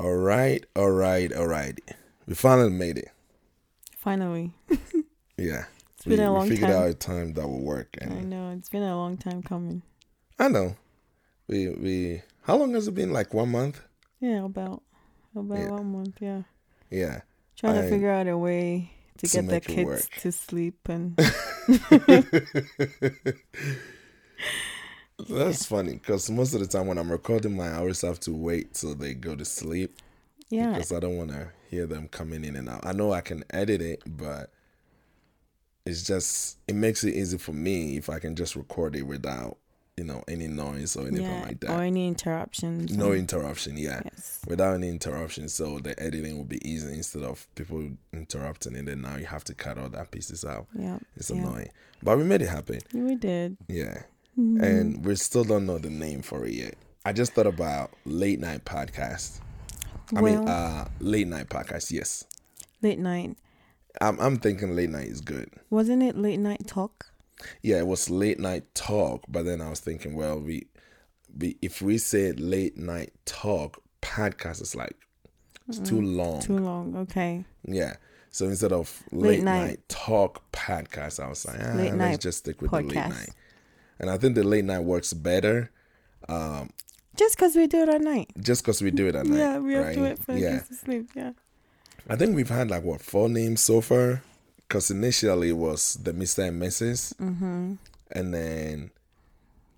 All right, all right, all right. We finally made it. Finally. Yeah. It's been we, a we figured time. out a time that will work. I know. It's been a long time coming. I know. We we how long has it been? Like one month? Yeah, about about Yeah. one month, yeah. Yeah. Trying I- to figure out a way to, to get the kids to sleep and That's funny because most of the time when I'm recording my, I always have to wait till they go to sleep yeah. because I don't want to hear them coming in and out. I know I can edit it, but it's just it makes it easy for me if I can just record it without you know any noise or anything yeah. like that. Or any interruptions. No interruption, yeah. Yes. Without any interruption, so the editing will be easy instead of people interrupting and then now you have to cut all that pieces out. Yeah. It's Yeah. annoying, but we made it happen. We did. Yeah. Mhm. and we still don't know the name for it yet. I just thought about late night podcast. I well, mean, uh, late night podcast. Yes, late night. I'm. I'm thinking late night is good. Wasn't it late night talk? Yeah, it was late night talk, but then I was thinking, well, we, we if we said late night talk podcast, it's like it's too long. Too long. Okay. yeah. So instead of Late late, night. night. talk podcast, I was like, ah, let's night just stick with the late night. And I think the late night works better, um, Just because we do it at night. just because we do it at night. yeah, we have right? to wait for yeah. kids to sleep. Yeah. I think we've had like what four names so far, because initially it was the Mister and Mrs. Mm-hmm. and then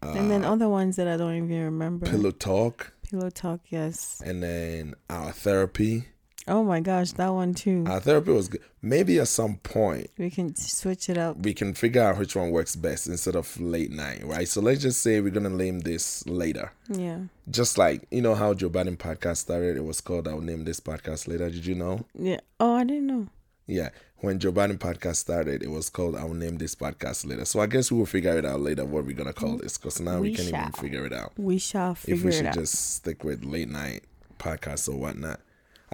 uh, and then other ones that I don't even remember. Pillow Talk, Pillow talk. Yes. and then our therapy. Oh my gosh, that one too. Our therapy was good. Maybe at some point we can switch it up. we can figure out which one works best instead of late night, right? So let's just say we're gonna name this later. Yeah. Just like you know how Joe Budden podcast started, it was called "I'll name this podcast later." Did you know? Yeah. Oh, I didn't know. Yeah, when Joe Budden podcast started, it was called "I'll name this podcast later." So I guess we will figure it out later what we're gonna call this, because now we, We can't even figure it out. We shall figure it out. If we should just stick with late night podcasts or whatnot.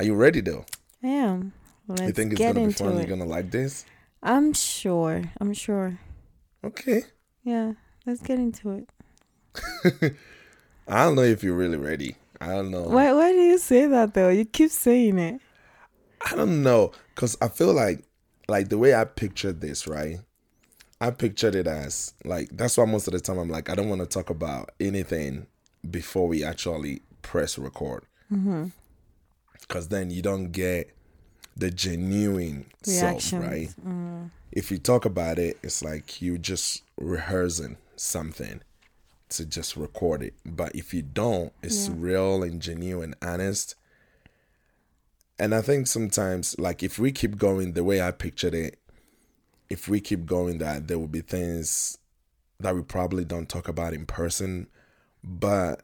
Are you ready though? I am. Let's you think it's gonna be fun? it. You're gonna like this? I'm sure. I'm sure. Okay. Yeah. Let's get into it. I don't know if you're really ready. I don't know. Why? Why do you say that though? You keep saying it. I don't know, cause I feel like, like the way I pictured this, right? I pictured it as like that's why most of the time I'm like I don't want to talk about anything before we actually press record, Mm-hmm. Cause then you don't get the genuine self, right? Mm. If you talk about it, it's like you just rehearsing something to just record it. But if you don't, it's Yeah. real and genuine, and honest. And I think sometimes, like, if we keep going the way I pictured it, if we keep going, that there will be things that we probably don't talk about in person. But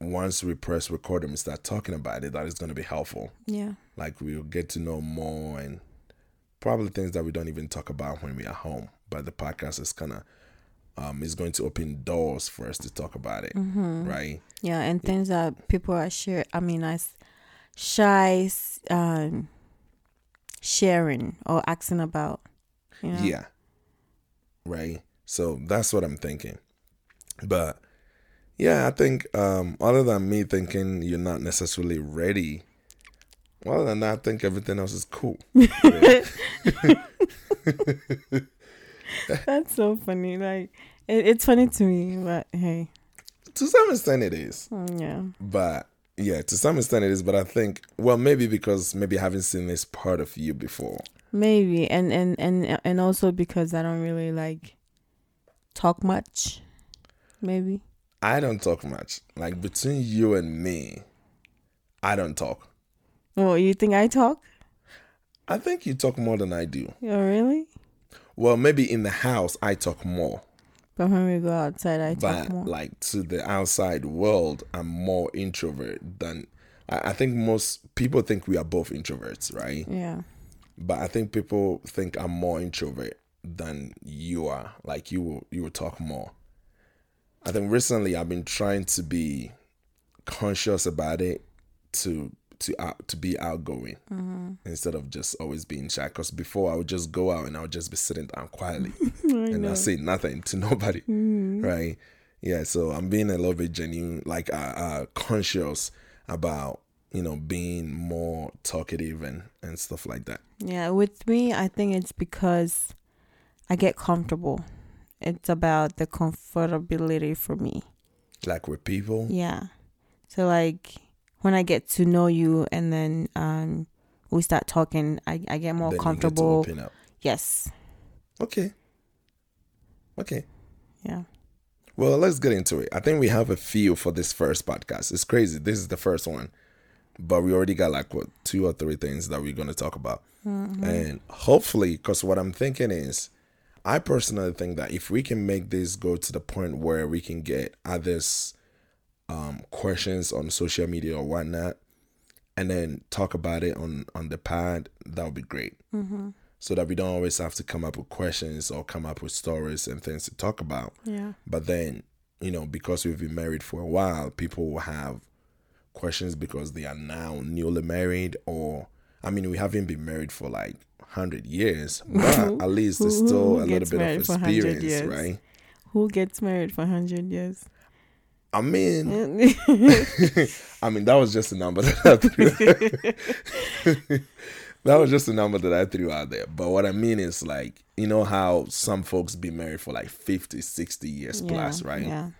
once we press record and we start talking about it, that is going to be helpful. Yeah. Like, we'll get to know more and probably things that we don't even talk about when we are home. But the podcast is kind of, um, is going to open doors for us to talk about it, Mm-hmm. right? Yeah, and things that people are share. I mean, as shy, um, sharing or asking about. You know? Yeah. Right. So that's what I'm thinking. But yeah, I think um other than me thinking you're not necessarily ready, other than that, I think everything else is cool. Yeah. That's so funny. Like, it, it's funny to me, but hey, to some extent it is. mm, yeah, But yeah, to some extent it is. But I think well maybe because maybe I haven't seen this part of you before. maybe, and and and and also because I don't really like talk much. Maybe. I don't talk much. Like between you and me, I don't talk. Oh, you think I talk? I think you talk more than I do. Oh, really? Well, maybe in the house I talk more. But when we go outside, I talk more. like to the outside world, I'm more introvert than I, I think most people think we are both introverts, right? yeah. But I think people think I'm more introvert than you are. Like you will you will talk more. I think recently I've been trying to be conscious about it to to out to be outgoing Mm-hmm. instead of just always being shy. Because before I would just go out and I would just be sitting down quietly and. I say nothing to nobody Mhm. right? Yeah, so I'm being a little bit genuine, like uh, uh conscious about you know, being more talkative and and stuff like that. Yeah, with me, I think it's because I get comfortable. It's about the comfortability for me. Like with people. Yeah. So like when I get to know you and then um we start talking, I, I get more then get comfortable. up. Yes. Okay. Okay. Yeah. Well, let's get into it. I think we have a few for this first podcast. It's crazy. This is the first one, but we already got like what two or three things that we're going to talk about, and hopefully, because what I'm thinking is, I personally think that if we can make this go to the point where we can get others um, questions on social media or whatnot, and then talk about it on on the pad, that would be great. So that we don't always have to come up with questions or come up with stories and things to talk about. Yeah. But then, you know, because we've been married for a while, people will have questions because they are now newly married, or I mean, we haven't been married for like hundred years, but at least there's still a little bit of experience, right? Who gets married for 100 years? I mean, I mean, that was just a number that I threw. that was just a number that I threw out there. But what I mean is like, you know how some folks be married for like 50, 60 years yeah. plus, right? Yeah.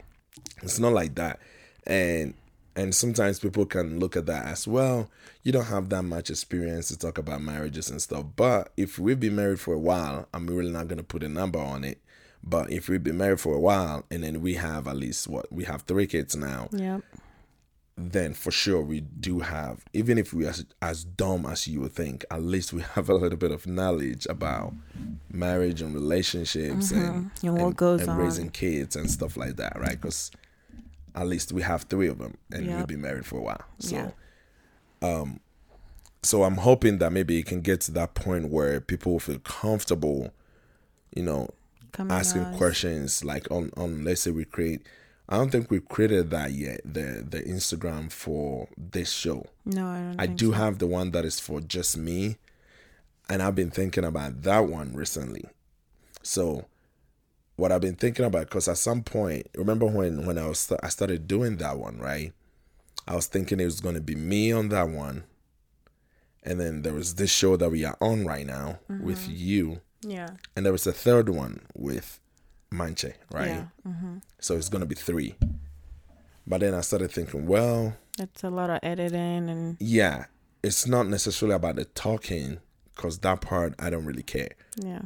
It's not like that. And and sometimes people can look at that as well. You don't have that much experience to talk about marriages and stuff. But if we've been married for a while, I'm really not gonna put a number on it. But if we've been married for a while and then we have at least what we have three kids now, Yeah. then for sure we do have even if we are as, as dumb as you would think at least we have a little bit of knowledge about marriage and relationships and, Mm-hmm. And what goes on. and on. raising kids and stuff like that right because at least we have three of them and Yep. we've been married for a while so Yeah. Um, so i'm hoping that maybe it can get to that point where people will feel comfortable you know Come asking on. questions like on on let's say we create i don't think we created that yet the the instagram for this show No, I don't I do so. have the one that is for just me, and I've been thinking about that one recently. So, what I've been thinking about, because at some point, remember when when I was I started doing that one, right? I was thinking it was going to be me on that one, and then there was this show that we are on right now with you, Yeah. and there was a third one with Manche, right? Yeah. Mm-hmm. So it's going to be three. But then I started thinking, well, it's a lot of editing and yeah, it's not necessarily about the talking because that part I don't really care. yeah.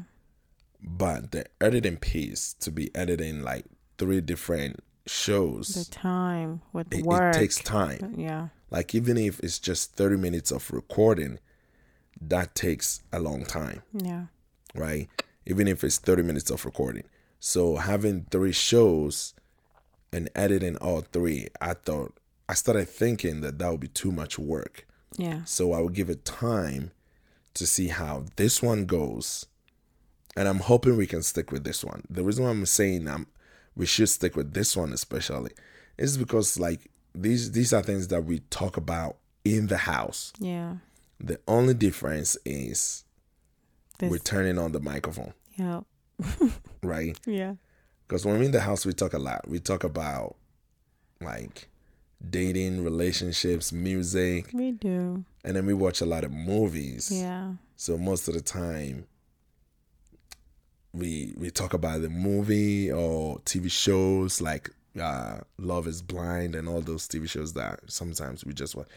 But the editing piece to be editing like three different shows The time with it, work. it takes time. Yeah. Like even if it's just 30 minutes of recording, that takes a long time, Yeah. right? Even if it's 30 minutes of recording. So having three shows and editing all three, I thought I started thinking that that would be too much work. Yeah. So I would give it time to see how this one goes. And I'm hoping we can stick with this one. The reason why I'm saying um, we should stick with this one especially is because like these these are things that we talk about in the house. Yeah. The only difference is This, we're turning on the microphone, yeah. right? Yeah. Because when we're in the house, we talk a lot. We talk about like dating, relationships, music, We do. and then we watch a lot of movies. Yeah. So most of the time we we talk about the movie or TV shows like uh Love is Blind and all those TV shows that sometimes we just watch.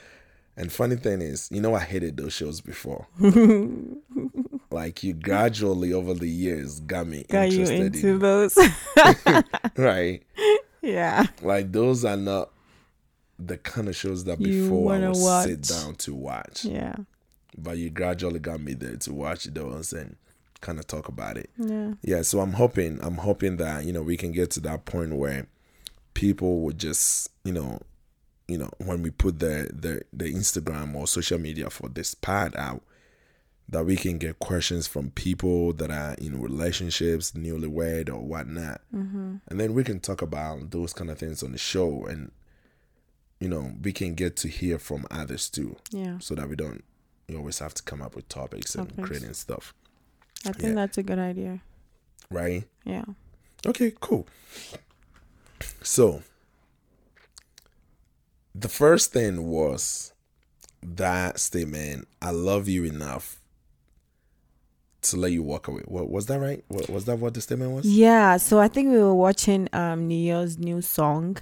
And funny thing is, you know I hated those shows before. like you gradually over the years got me Got you into in those. right. yeah. Like those are not the kind of shows that You before I would sit down to watch. Yeah. But you gradually got me there to watch those and kind of talk about it. Yeah. Yeah, so I'm hoping I'm hoping that, you know, we can get to that point where people would just, you know, you know, when we put the the the Instagram or social media for this pad out, that we can get questions from people that are in relationships, newlywed or whatnot, Mm-hmm. and then we can talk about those kind of things on the show, and you know, we can get to hear from others too, Yeah. so that we don't you always have to come up with topics and creating stuff, I think Yeah. that's a good idea. right? Yeah. Okay, cool. So, the first thing was that statement, I love you enough to let you walk away. What was that right? What, was that what the statement was? Yeah, so I think we were watching um Ne-Yo's new song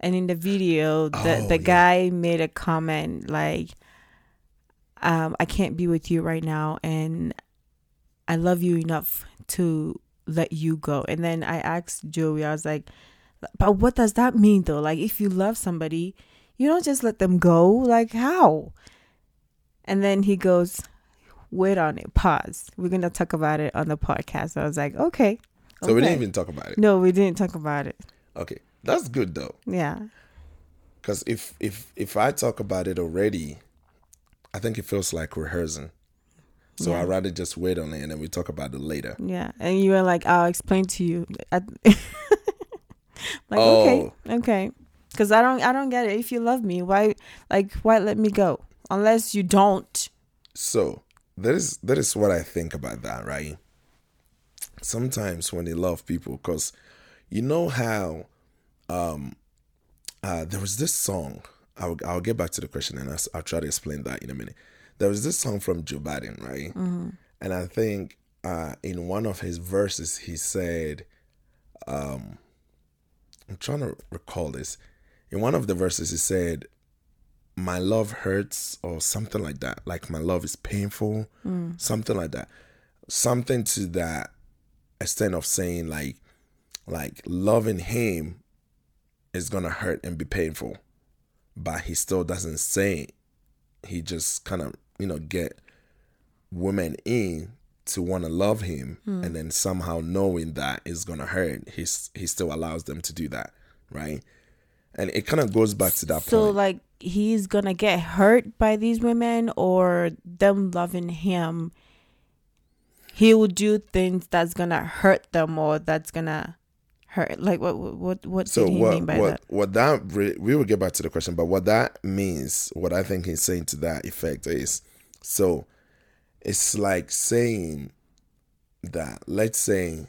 and in the video the Oh, the yeah. guy made a comment like um I can't be with you right now and I love you enough to let you go. And then I asked Joey, I was like, but what does that mean though? Like if you love somebody, you don't just let them go. Like how? And then he goes, wait on it, pause. We're gonna talk about it on the podcast. I was like, okay. So we didn't even talk about it. No, we didn't talk about it. Okay, that's good though, Yeah. because if if if I talk about it already, I think it feels like rehearsing. So Yeah. I'd rather just wait on it and then we talk about it later. Yeah. And you were like, I'll explain to you. Like, Oh. okay. Okay. Cause I don't I don't get it. If you love me, why like why let me go? Unless you don't. So that is that is what I think about that, right? Sometimes when they love people, because you know how um uh there was this song. I'll I'll get back to the question and I'll, I'll try to explain that in a minute. There was this song from Joe Budden, right? And I think uh in one of his verses he said, um I'm trying to recall this. In one of the verses he said, my love hurts or something like that like my love is painful something like that something to that extent of saying like like loving him is gonna hurt and be painful but he still doesn't say it. he just kind of you know get women in to want to love him hmm. and then somehow knowing that is gonna hurt he's he still allows them to do that right? And it kind of goes back to that So point. like he's gonna get hurt by these women or them loving him he will do things that's gonna hurt them or that's gonna hurt like what what what So did he what mean by what that? what that re- we will get back to the question, but what that means, what I think he's saying to that effect is, so it's like saying that let's say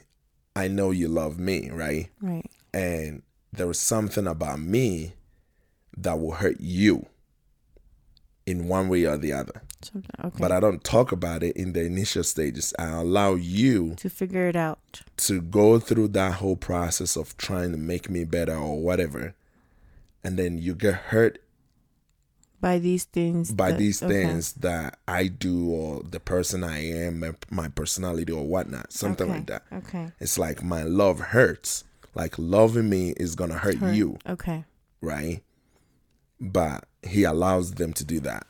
I know you love me, right? Right. And there is something about me that will hurt you in one way or the other. Okay. But I don't talk about it in the initial stages. I allow you to figure it out. to go through that whole process of trying to make me better or whatever and then you get hurt By these things. by that- these okay. things that i do or the person i am my, my personality or whatnot something Okay. like that Okay. it's like my love hurts like loving me is gonna hurt, Hurt. you Okay. right but he allows them to do that.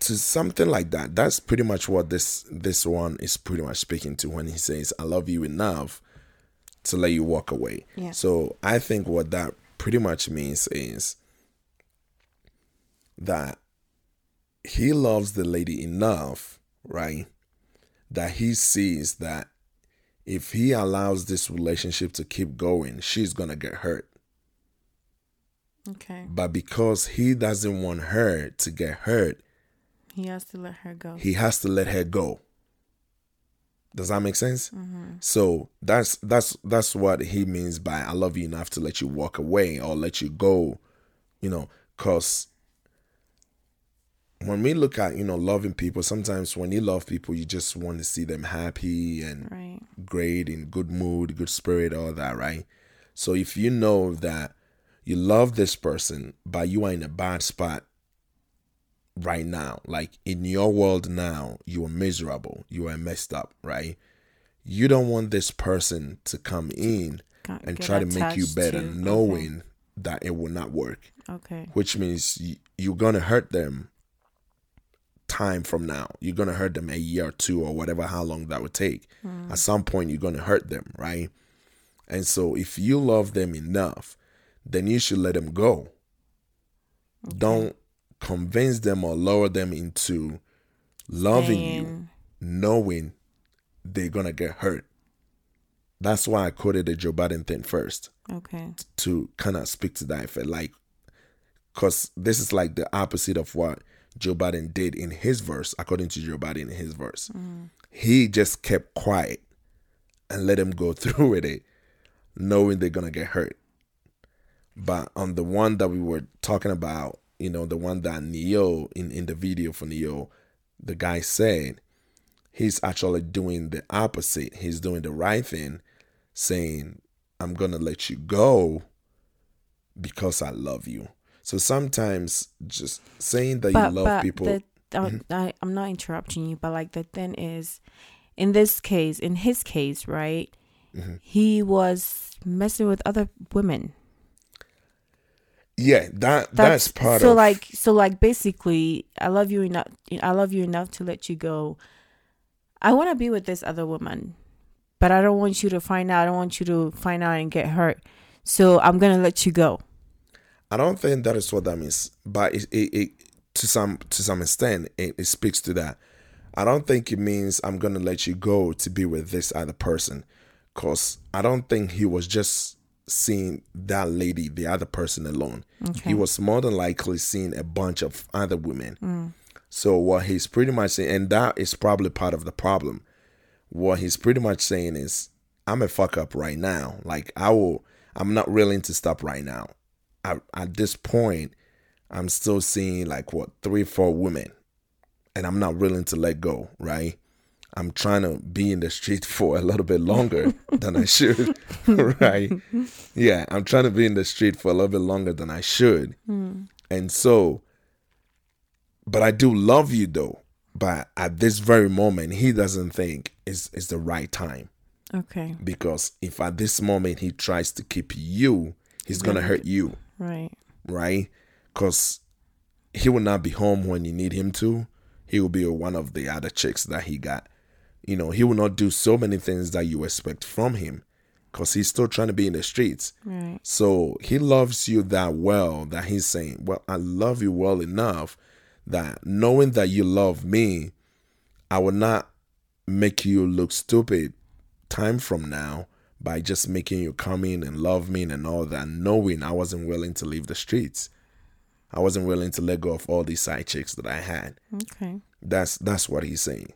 To something like that that's pretty much what this this one is pretty much speaking to when he says i love you enough to let you walk away. Yeah. so i think what that pretty much means is that he loves the lady enough right that he sees that if he allows this relationship to keep going she's gonna get hurt Okay. but because he doesn't want her to get hurt, He has to let her go. he has to let her go. Does that make sense? Mm-hmm. So that's that's that's what he means by I love you enough to let you walk away or let you go, you know, cuz when we look at, you know, loving people, sometimes when you love people, you just want to see them happy and Right. great, in good mood, good spirit, all that, right? So if you know that you love this person, but you are in a bad spot right now, like in your world now, you are miserable, you are messed up, right? You don't want this person to come in Can't and try to make you better, to- knowing that it will not work, Okay. okay. which means you, you're gonna hurt them time from now. You're gonna hurt them a year or two or whatever how long that would take. At some point you're gonna hurt them, right? And so if you love them enough, then you should let them go. Don't convince them or lower them into loving you, knowing they're gonna get hurt. That's why I quoted the Joe Budden thing first Okay. to kind of speak to that effect. Like, because this is like the opposite of what Joe Budden did in his verse, according to Joe Budden in his verse. Mm. He just kept quiet and let him go through with it, knowing they're going to get hurt. But on the one that we were talking about you know, the one that Ne-Yo in, in the video for Ne-Yo, the guy said, he's actually doing the opposite. He's doing the right thing, saying, I'm gonna let you go because I love you. So sometimes just saying that but, you love people the, uh, I, I'm not interrupting you, but like the thing is, in this case, in his case, right, Mm-hmm. he was messing with other women. Yeah, that that's, part so of like so like basically I love you enough I love you enough to let you go. I want to be with this other woman, but I don't want you to find out. I don't want you to find out and get hurt. So I'm going to let you go. I don't think that is what that means, but it, it, it to some to some extent it, it speaks to that. I don't think it means I'm gonna let you go to be with this other person, cause I don't think he was just seeing that lady, the other person alone. Okay. He was more than likely seeing a bunch of other women. Mm. So what he's pretty much saying, and that is probably part of the problem. What he's pretty much saying is, I'm a fuck up right now. Like I will, I'm not willing to stop right now. I, at this point, I'm still seeing like what three, four women, and I'm not willing to let go. Right? I'm trying to be in the street for a little bit longer than I should. right? Yeah, I'm trying to be in the street for a little bit longer than I should. Hmm. And so, but I do love you though. But at this very moment, he doesn't think it's, it's the right time. Okay. Because if at this moment he tries to keep you, he's going to hurt you, Right. right? Because he will not be home when you need him to. He will be one of the other chicks that he got. You know, he will not do so many things that you expect from him because he's still trying to be in the streets. Right. So he loves you that well that he's saying, Well, I love you well enough that knowing that you love me, I will not make you look stupid time from now by just making you come in and love me and all that, knowing I wasn't willing to leave the streets. I wasn't willing to let go of all these side chicks that I had. Okay. That's that's what he's saying.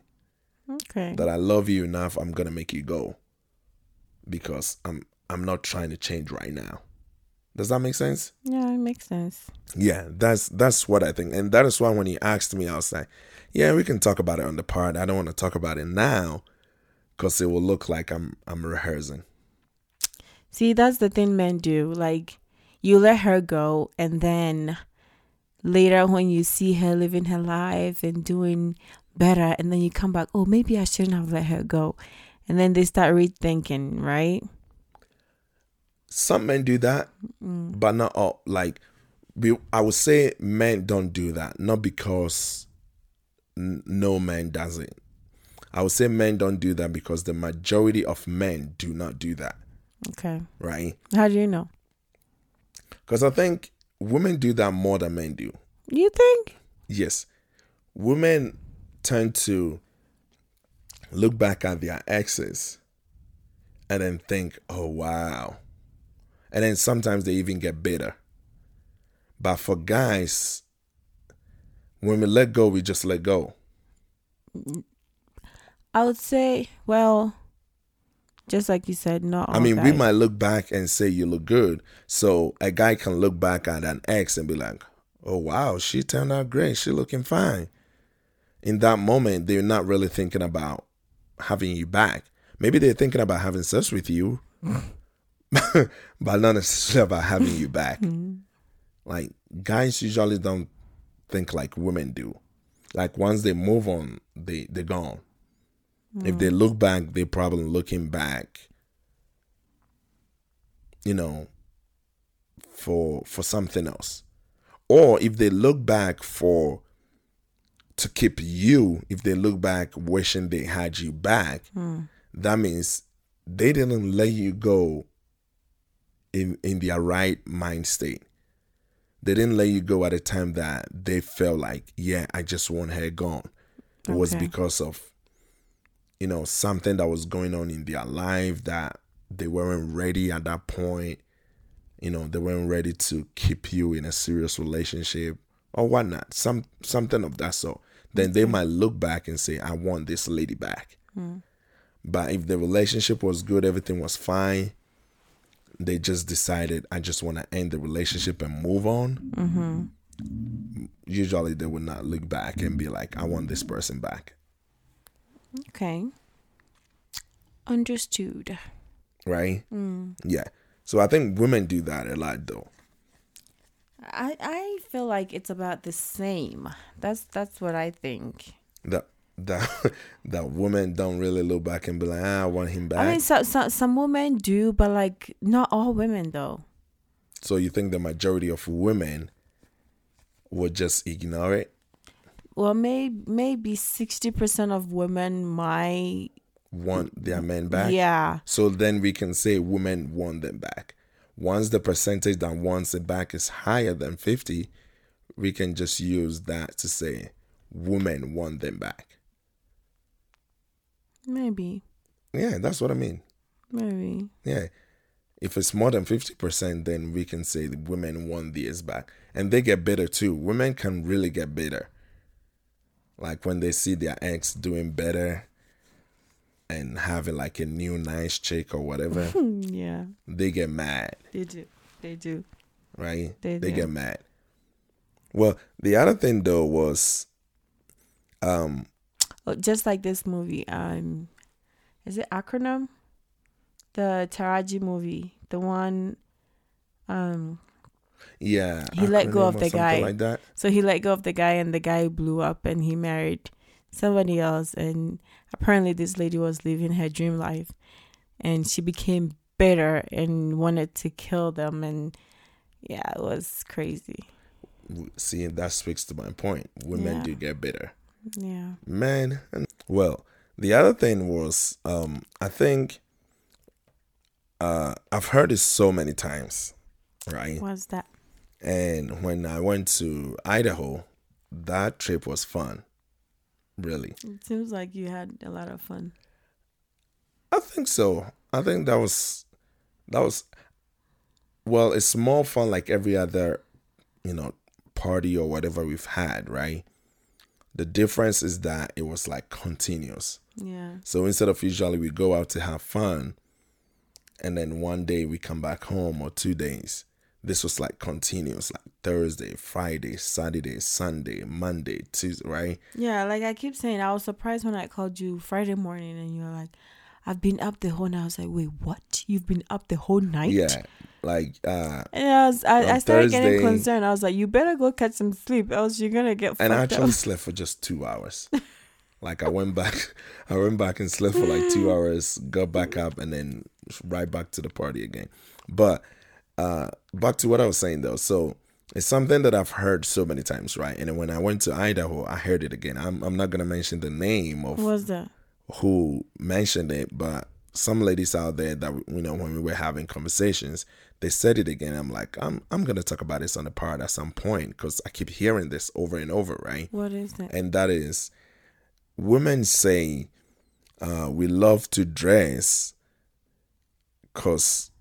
Okay. That I love you enough, I'm gonna make you go. Because I'm I'm not trying to change right now. Does that make sense? Yeah, it makes sense. Yeah, that's that's what I think, and that is why when he asked me, I was like, "Yeah, we can talk about it on the part. I don't want to talk about it now, because it will look like I'm I'm rehearsing." See, that's the thing men do. Like, you let her go, and then later, when you see her living her life and doing better, and then you come back, oh, maybe I shouldn't have let her go. And then they start rethinking, right? Some men do that, mm-hmm. but not all. Like, we, I would say men don't do that, not because n- no man does it. I would say men don't do that because the majority of men do not do that, Okay. right? How do you know? Because I think women do that more than men do. You think? yes, women tend to look back at their exes and then think, oh, wow. And then sometimes they even get bitter. But for guys, when we let go, we just let go. I would say, well, just like you said, no. I mean, we might look back and say you look good. So a guy can look back at an ex and be like, oh, wow, she turned out great. She looking fine. In that moment, they're not really thinking about having you back. Maybe they're thinking about having sex with you, but not necessarily about having you back. Mm-hmm. Like, guys usually don't think like women do. Like, once they move on, they, they're gone. If they mm. look back, they're probably looking back you know for for something else or if they look back for to keep you if they look back wishing they had you back hmm. that means they didn't let you go in in their right mind state. They didn't let you go at a time that they felt like yeah i just want her gone. It was because of you know something that was going on in their life that they weren't ready at that point. You know they weren't ready to keep you in a serious relationship or whatnot some something of that sort then they might look back and say i want this lady back hmm. but if the relationship was good everything was fine they just decided i just want to end the relationship and move on mm-hmm. usually they would not look back and be like, I want this person back. Okay. Understood. Right? Hmm. Yeah. So I think women do that a lot though. I I feel like it's about the same. That's that's what I think. That that that women don't really look back and be like, ah, I want him back. I mean, so, so, some women do, but like not all women though. so you think the majority of women would just ignore it? Well, maybe maybe sixty percent of women might. Want their men back? Yeah. So then we can say women want them back. Once the percentage that wants it back is higher than 50, we can just use that to say women want them back. Maybe. Yeah, that's what I mean. Maybe. Yeah. If it's more than 50%, then we can say the women want theirs back. And they get better too. Women can really get better. Like when they see their ex doing better and having like a new nice chick or whatever, yeah. they get mad. They do. They do. right? They do. get mad. Well, the other thing though was, um, Oh, just like this movie. Um, is it Acrimony? The Taraji movie, the one. Um, yeah, He let go of the guy. like that. so he let go of the guy, and the guy blew up, and he married somebody else. And apparently, this lady was living her dream life, and she became bitter and wanted to kill them. And yeah, it was crazy. See, that speaks to my point. Women Yeah. do get bitter. Yeah. Man, well, the other thing was, um, I think, uh, I've heard it so many times, right? What's that? And when I went to Idaho, that trip was fun. Really. It seems like you had a lot of fun. I think so. I think that was that was well, it's more fun like every other, you know, party or whatever we've had, right? The difference is that it was like continuous. Yeah. So instead of usually we go out to have fun and then one day we come back home or two days, this was like continuous, like Thursday, Friday, Saturday, Sunday, Monday, Tuesday, right? Yeah, like I keep saying, I was surprised when I called you Friday morning and you were like, I've been up the whole night. I was like, wait, what? You've been up the whole night? Yeah. Like uh And I was, I, I started getting concerned. I was like, you better go catch some sleep, else you're gonna get and I actually up. slept for just two hours. like I went back, I went back and slept for like two hours, got back up, and then right back to the party again. But uh back to what I was saying though. So it's something that I've heard so many times, right? And when I went to Idaho, I heard it again. I'm I'm not gonna mention the name of that? who mentioned it, but some ladies out there that you know when we were having conversations, they said it again. I'm like, I'm I'm gonna talk about this on the part at some point because I keep hearing this over and over, right? What is that? and that is women say uh, we love to dress because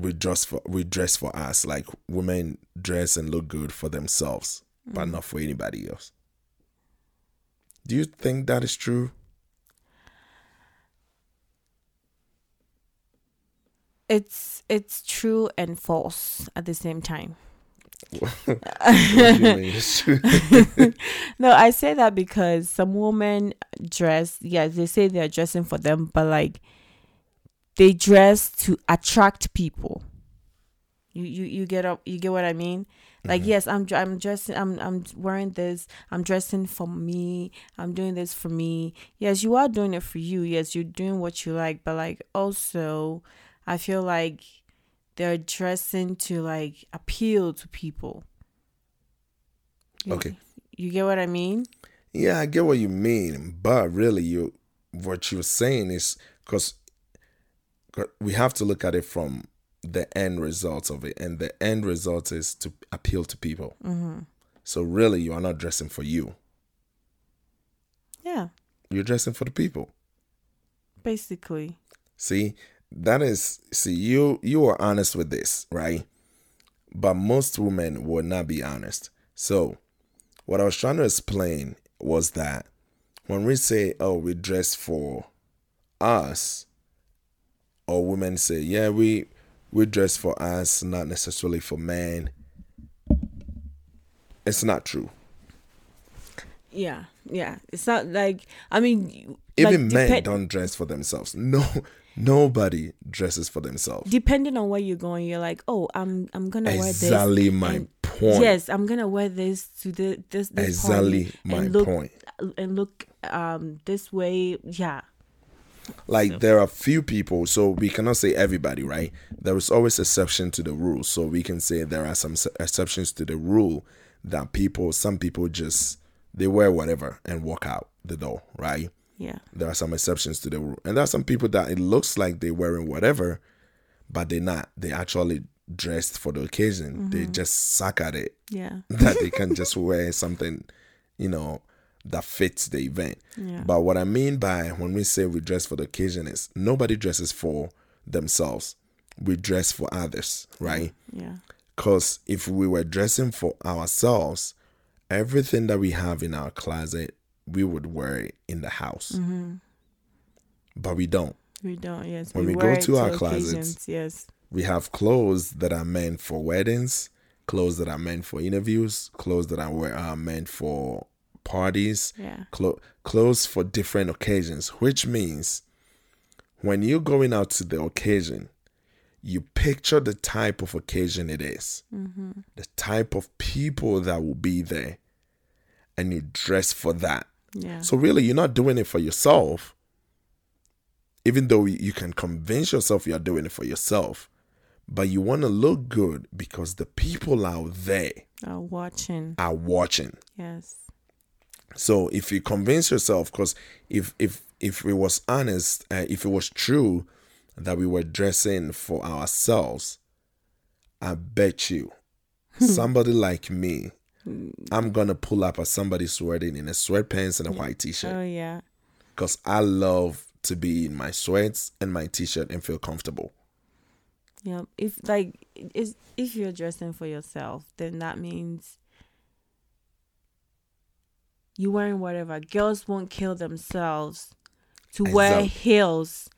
we dress for we dress for us. Like women dress and look good for themselves but mm. not for anybody else. Do you think that is true? It's it's true and false at the same time. what do you mean it's true? No, I say that because some women dress, yeah, they say they're dressing for them, but like they dress to attract people. You you you get up, you get what I mean? Like mm-hmm. yes, I'm I'm dressing I'm I'm wearing this. I'm dressing for me. I'm doing this for me. Yes, you are doing it for you. Yes, you're doing what you like, but like also I feel like they're dressing to like appeal to people. You- Okay. You get what I mean? Yeah, I get what you mean, but really, you what you're saying is because we have to look at it from the end result of it, and the end result is to appeal to people. Mm-hmm. So really, you are not dressing for you; Yeah, you're dressing for the people. basically. See, that is see you you are honest with this, right? But most women will not be honest. So, what I was trying to explain was that when we say, "Oh, we dress for us," or women say, "Yeah, we we dress for us, not necessarily for men," it's not true. Yeah, yeah. It's not like I mean, Even like, men don't dress for themselves. No, nobody dresses for themselves. Depending on where you're going, you're like, oh, I'm I'm gonna wear this. Exactly my and- point. Yes, I'm gonna wear this to the this this Exactly my and look point. and look um this way. Yeah, Like there are few people, so we cannot say everybody, right? There is always exception to the rule. So we can say there are some exceptions to the rule that people, some people just they wear whatever and walk out the door, right? yeah, There are some exceptions to the rule, and there are some people that it looks like they're wearing whatever, but they're not. They actually dressed for the occasion. They mm-hmm. just suck at it yeah, that they can just wear something, you know, that fits the event. Yeah. But what I mean by when we say we dress for the occasion is nobody dresses for themselves. We dress for others, right? yeah, Because if we were dressing for ourselves, everything that we have in our closet, we would wear it in the house. Mm-hmm. But we don't. we don't. Yes, When we go wear to our closets, Yes, We have clothes that are meant for weddings, clothes that are meant for interviews, clothes that are, are meant for parties, yeah, clo- clothes for different occasions, which means when you're going out to the occasion, you picture the type of occasion it is, mm-hmm. the type of people that will be there, and you dress for that. yeah, So really, you're not doing it for yourself. Even though you can convince yourself you're doing it for yourself, but you want to look good because the people out there are watching. are watching. Yes, So if you convince yourself, because if if if it was honest, uh, if it was true that we were dressing for ourselves, I bet you somebody like me, I'm gonna pull up at somebody's wedding in a sweatpants and a white t-shirt oh yeah, because I love to be in my sweats and my t-shirt and feel comfortable. yeah. If like is if you're dressing for yourself, then that means you wearing whatever. Girls won't kill themselves to wear heels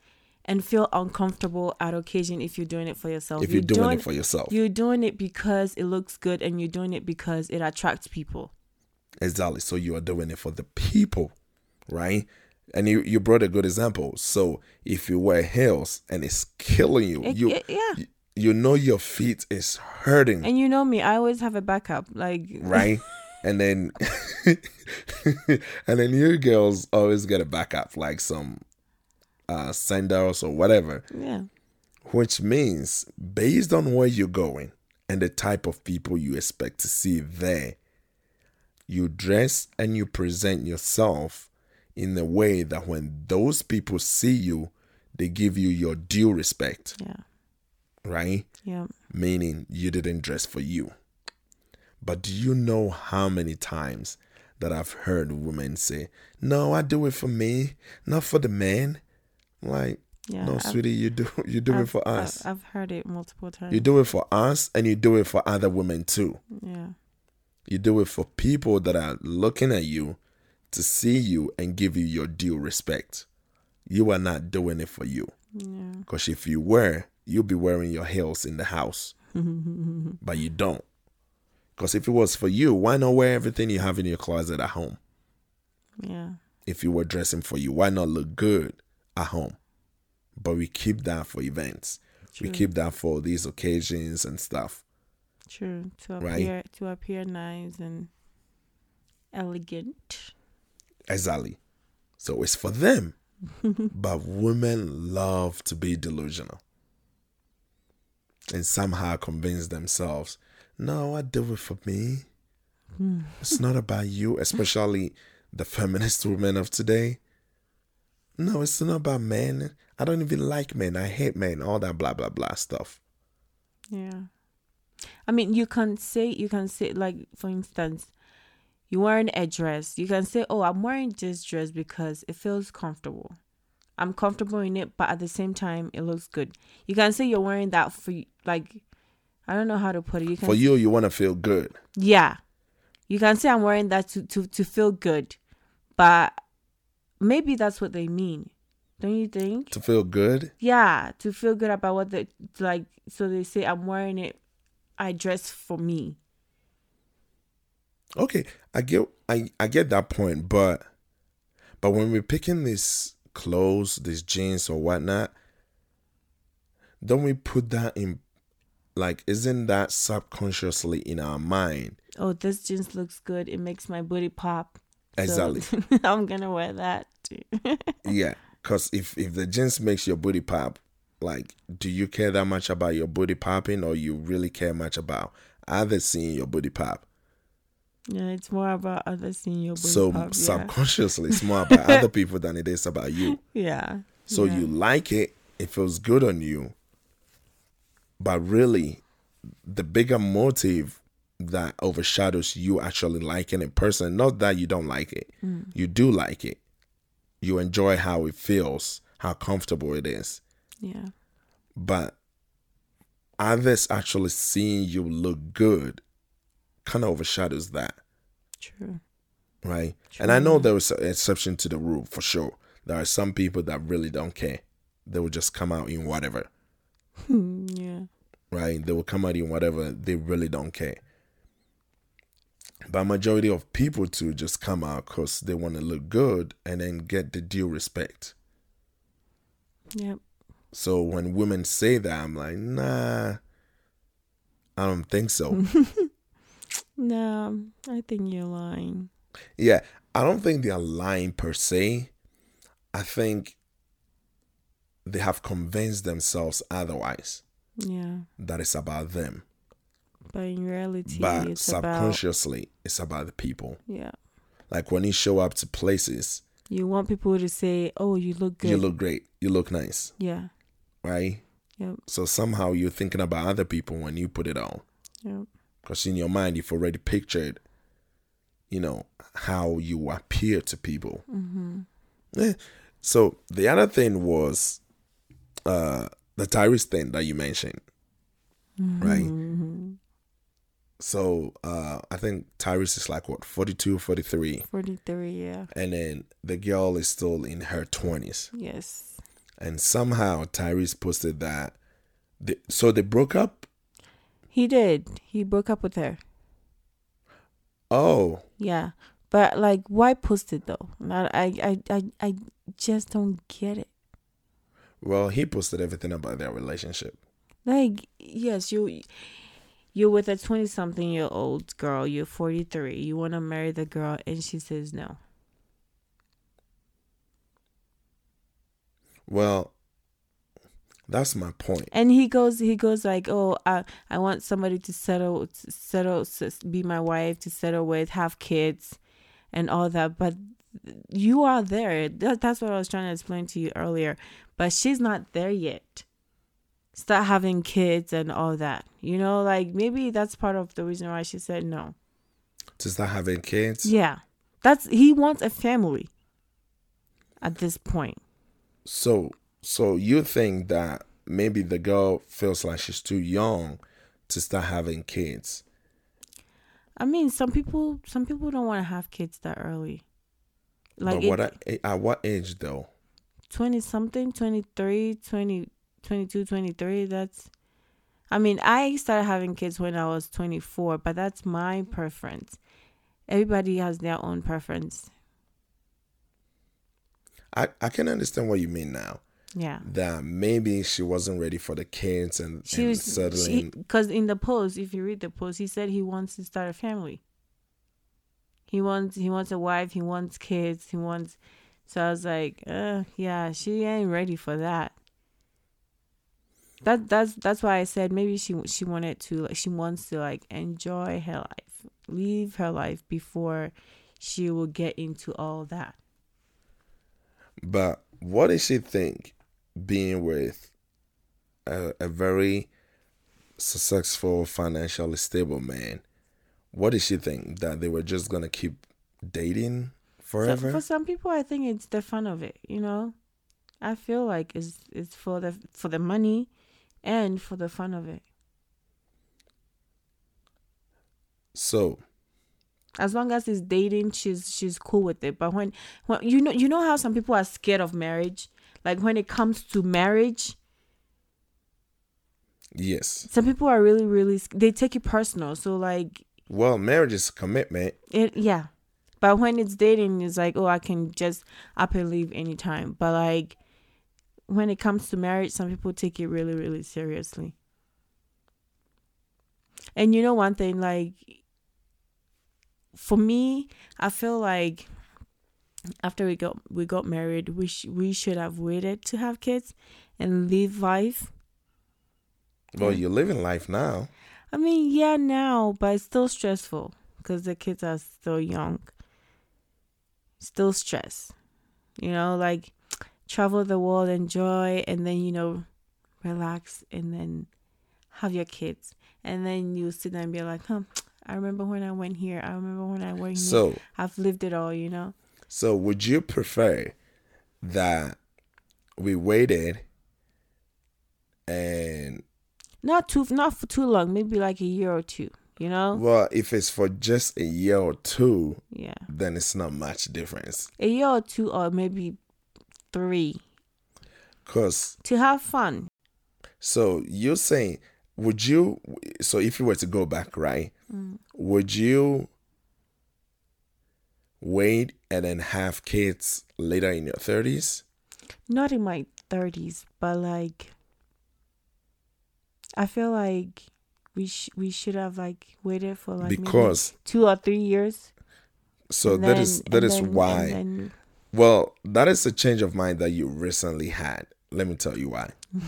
and feel uncomfortable at occasion if you're doing it for yourself. If you're doing it for yourself, You're doing it because it looks good and you're doing it because it attracts people. Exactly. So you are doing it for the people, right? And you, you brought a good example. So if you wear heels and it's killing you, It- you it- yeah. you, you know your feet is hurting, And you know me, I always have a backup. Like right? and then and then you girls always get a backup, like some uh sandals or whatever. yeah. Which means based on where you're going and the type of people you expect to see there, you dress and you present yourself in a way that when those people see you, they give you your due respect, Yeah. right? Yeah. Meaning you didn't dress for you. But do you know how many times that I've heard women say, No, I do it for me, not for the man? Like, Yeah. no, I've- sweetie, you do you do it I've- for I've- us. I've heard it multiple times. You do it for us and you do it for other women too. Yeah. You do it for people that are looking at you to see you and give you your due respect. You are not doing it for you. Yeah. Because if you were, you'd be wearing your heels in the house. but you don't. Because if it was for you, why not wear everything you have in your closet at home? Yeah. If you were dressing for you, why not look good at home? But we keep that for events. True. We keep that for these occasions and stuff. True. To Right. appear to appear nice and elegant. Exactly. So it's for them. but women love to be delusional and somehow convince themselves, no, I do it for me. Hmm. It's not about you, especially the feminist women of today. No, it's not about men. I don't even like men. I hate men. All that blah blah blah stuff. Yeah. I mean, you can say, you can say, like, for instance, you're wearing a dress. You can say, oh, I'm wearing this dress because it feels comfortable. I'm comfortable in it, but at the same time, it looks good. You can say you're wearing that for, like, I don't know how to put it. You can For you, you want to feel good. Yeah. You can say I'm wearing that to, to, to feel good. But maybe that's what they mean. Don't you think? To feel good, Yeah, to feel good about what they like so they say I'm wearing it I dress for me. Okay, I get I, I get that point, but but when we're picking these clothes, these jeans or whatnot, don't we put that in like isn't that subconsciously in our mind? Oh, this jeans looks good. It makes my booty pop. So Exactly. I'm gonna wear that too. Yeah, because if if the jeans makes your booty pop, like, do you care that much about your booty popping, or you really care much about others seeing your booty pop? yeah, it's more about others seeing your booty so pop. Yeah. subconsciously, it's more about other people than it is about you. yeah. So yeah. you like it, it feels good on you, but really, the bigger motive that overshadows you actually liking a person, not that you don't like it, Mm. you do like it. You enjoy how it feels, how comfortable it is. Yeah. but others actually seeing you look good kind of overshadows that, True. right? True. And I know there was an exception to the rule for sure. There are some people that really don't care. They will just come out in whatever, yeah. Right? They will come out in whatever. They really don't care. But majority of people too just come out because they want to look good and then get the due respect. Yep. So when women say that, I'm like, nah, I don't think so. No, I think you're lying. Yeah, I don't think they're lying per se. I think they have convinced themselves otherwise Yeah. That is about them. But in reality, But it's about subconsciously, it's about the people. yeah. Like when you show up to places, You want people to say, "Oh, you look good." you look great, you look nice, yeah. right? Yep. So somehow you're thinking about other people when you put it on. Yep. Because in your mind, you've already pictured, you know, how you appear to people. Mm-hmm. Eh, So the other thing was uh the Tyrese thing that you mentioned, right? Mm-hmm. So uh I think Tyrese is like what 42, 43 Forty-three. Yeah. and then the girl is still in her 20s. Yes. And somehow Tyrese posted that they, so they broke up. He did. He broke up with her. Oh, Yeah. But like, why post it though? Not, I, I, I, I just don't get it. Well, he posted everything about their relationship. Like, yes, you, you're with a twenty-something-year-old girl. You're forty-three. You want to marry the girl, and she says no. Well, that's my point. And he goes, he goes like, oh, I, I want somebody to settle, to settle, be my wife, to settle with, have kids, and all that. But you are there. That, that's what I was trying to explain to you earlier. But she's not there yet. Start having kids and all that. You know, like maybe that's part of the reason why she said no. To start having kids. Yeah, that's he wants a family. At this point, So, so you think that maybe the girl feels like she's too young to start having kids? I mean, some people, some people don't want to have kids that early. Like but it- what I, at what age though? 20 something 23 20 22 23 that's i mean i started having kids when i was 24 but that's my preference everybody has their own preference I I can understand what you mean now. yeah That maybe she wasn't ready for the kids and, she and was settling. because in the post if you read the post he said he wants to start a family he wants he wants a wife he wants kids he wants so i was like uh yeah she ain't ready for that that that's that's why i said maybe she she wanted to like she wants to like enjoy her life live her life before she will get into all that But what does she think being with a, a very successful, financially stable man? What does she think that they were just gonna keep dating So forever? for some people, I think it's the fun of it. You know, I feel like it's it's for the for the money, and for the fun of it. so As long as it's dating, she's she's cool with it. But when when you know you know how some people are scared of marriage. Like when it comes to marriage, yes, some people are really really they take it personal. So like Well, marriage is a commitment. It yeah. But when it's dating, it's like, oh, I can just up and leave anytime. But like when it comes to marriage, some people take it really, really seriously. And you know one thing, like for me, I feel like after we got we got married, we sh- we should have waited to have kids and live life. Well, you're living life now. I mean, yeah, now, but it's still stressful because the kids are still young. Still stress, you know, like travel the world, enjoy, and then you know, relax, and then have your kids, and then you sit there and be like, huh. I remember when I went here. I remember when I went here. So I've lived it all, you know. So, would you prefer that we waited and Not too, not for too long. Maybe like a year or two. You know. well, if it's for just a year or two, Yeah, then it's not much difference. a year or two, or maybe three Cause to have fun. so you're saying, would you? So if you were to go back, right? Mm. Would you wait and then have kids later in your thirties? Not in my thirties, but like, I feel like we sh- we should have like waited for like Because two or three years. so that then- is that is then- why. then- Well, that is a change of mind that you recently had. Let me tell you why.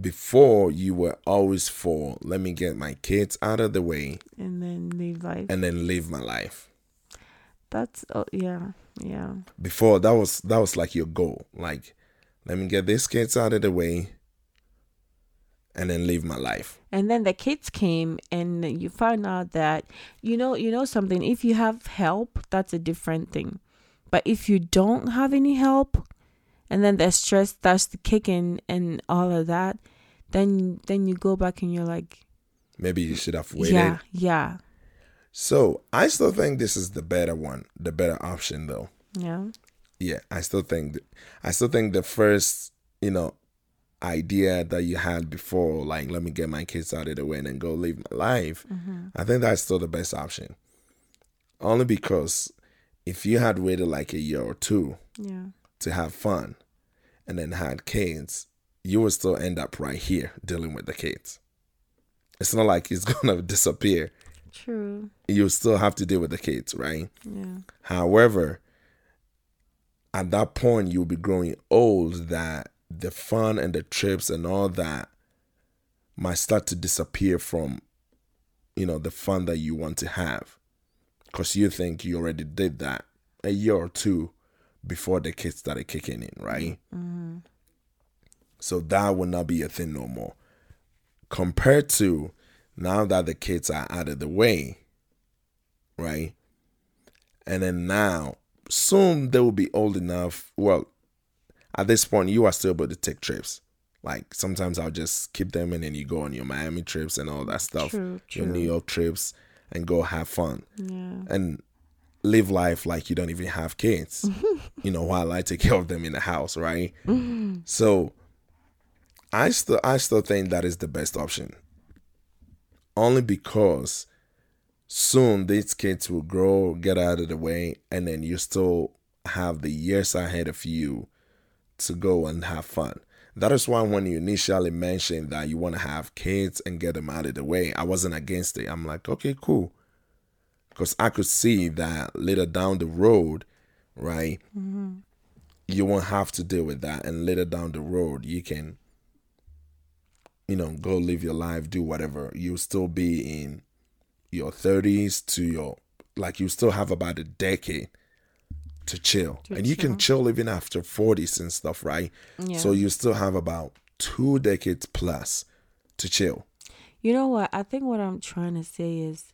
Before you were always for let me get my kids out of the way and then live life. and then live my life. That's oh yeah, yeah. Before that was that was like your goal. Like let me get these kids out of the way and then live my life. And then the kids came, and you found out that you know you know something. If you have help, that's a different thing. But if you don't have any help, and then the stress starts to kick in and all of that, then then you go back and you're like, Maybe you should have waited. yeah, yeah, So I still think this is the better one, the better option though. yeah, yeah i still think th- i still think the first you know idea that you had before like let me get my kids out of the way and then go live my life mm-hmm. i think that's still the best option only because if you had waited like a year or two yeah. to have fun and then had kids you would still end up right here dealing with the kids it's not like it's gonna disappear True. you still have to deal with the kids right Yeah. However, at that point, you'll be growing old that the fun and the trips and all that might start to disappear from, you know, the fun that you want to have. Because you think you already did that a year or two before the kids started kicking in, right? Mm-hmm. So that will not be a thing no more. Compared to now that the kids are out of the way, right? And then now, soon they will be old enough. Well, at this point, you are still able to take trips. Like sometimes I'll just keep them and then you go on your Miami trips and all that stuff, True, your. New York trips, and go have fun Yeah. and live life like you don't even have kids. you know, while I take care of them in the house, right? So I still I still think that is the best option. Only because soon these kids will grow, get out of the way, and then you still have the years ahead of you to go and have fun. That is why when you initially mentioned that you want to have kids and get them out of the way, I wasn't against it. I'm like, okay, cool because I could see that later down the road, right? Mm-hmm. You won't have to deal with that, and later down the road, you can, you know, go live your life, do whatever. You'll still be in your thirties to your like you still have about a decade to chill, To and you can chill even after forties and stuff, right? Yeah. So you still have about two decades plus to chill. You know what? I think what I'm trying to say is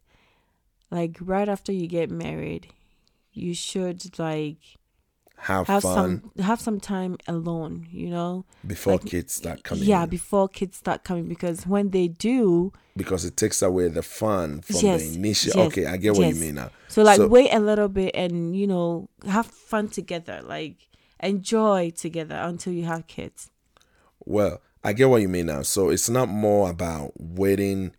like right after you get married, you should like Have, have fun some have some time alone, you know? before like, kids start coming. yeah, in. before kids start coming because when they do, because it takes away the fun from Yes, the initial. yes, okay, I get what yes. you mean now. so like So- wait a little bit and you know, have fun together, like enjoy together until you have kids. Well, I get what you mean now. So it's not more about waiting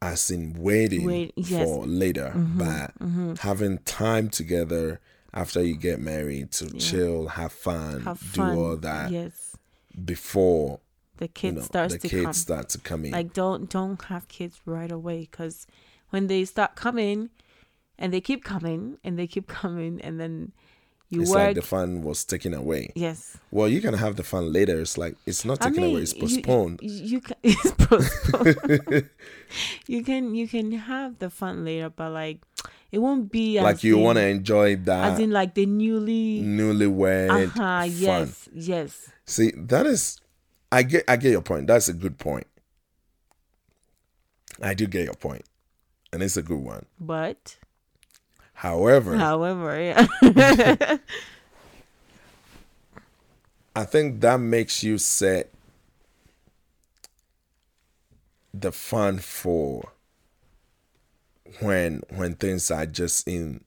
as in waiting Wait, yes. for later, Mhm, but mhm. having time together after you get married to Yeah. chill, have fun, have do fun. all that Yes, before the you know starts the to kids come. start to come in. Like don't don't have kids right away because when they start coming, and they keep coming and they keep coming, and then you it's work. like the fun was taken away. yes, Well, you can have the fun later. It's like it's not I taken mean, away. It's postponed. You, you can it's postponed. you can you can have the fun later, but like it won't be as like you want to enjoy that as in like the newly newlywed uh huh fun. yes yes See, that is, I get, I get your point. That's a good point. I do get your point, and it's a good one. but However, however yeah I think that makes you set the fun for when when things are just in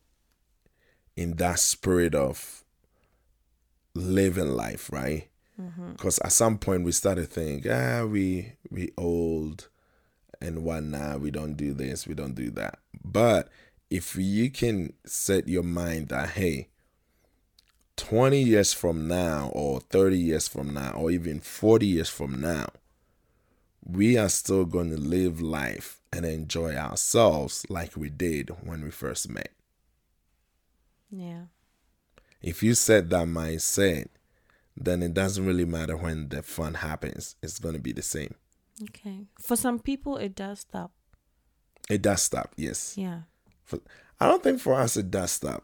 in that spirit of living life, right? Because at some point we started thinking, ah, we we old and whatnot. We don't do this, we don't do that. But if you can set your mind that, hey, 20 years from now, or 30 years from now, or even 40 years from now, we are still going to live life and enjoy ourselves like we did when we first met. yeah If you set that mindset, then it doesn't really matter when the fun happens. It's going to be the same. okay for some people it does stop It does stop, yes. yeah I don't think for us it does stop.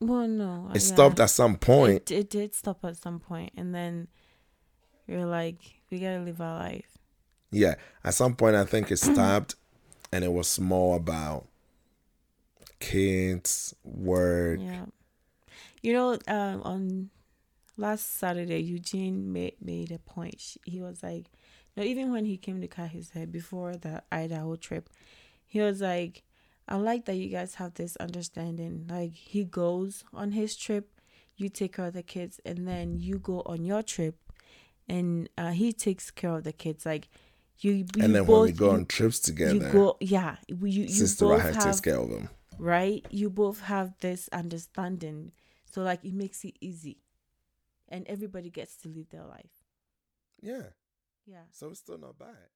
well no uh, It yeah. stopped at some point. it, it did stop at some point and then you're like we gotta live our life Yeah, at some point I think it stopped, and it was more about kids, work. Yeah. You know, um, on last Saturday, Eugene made made a point. He was like, no, even when he came to cut his hair before the Idaho trip, he was like, I like that you guys have this understanding. Like he goes on his trip, you take care of the kids, and then you go on your trip, and uh, he takes care of the kids. Like you, you And then both, when we go on trips together, you go, yeah, you you Sister both have takes care of them. right? You both have this understanding. So like it makes it easy. And everybody gets to live their life. Yeah, Yeah. so it's still not bad.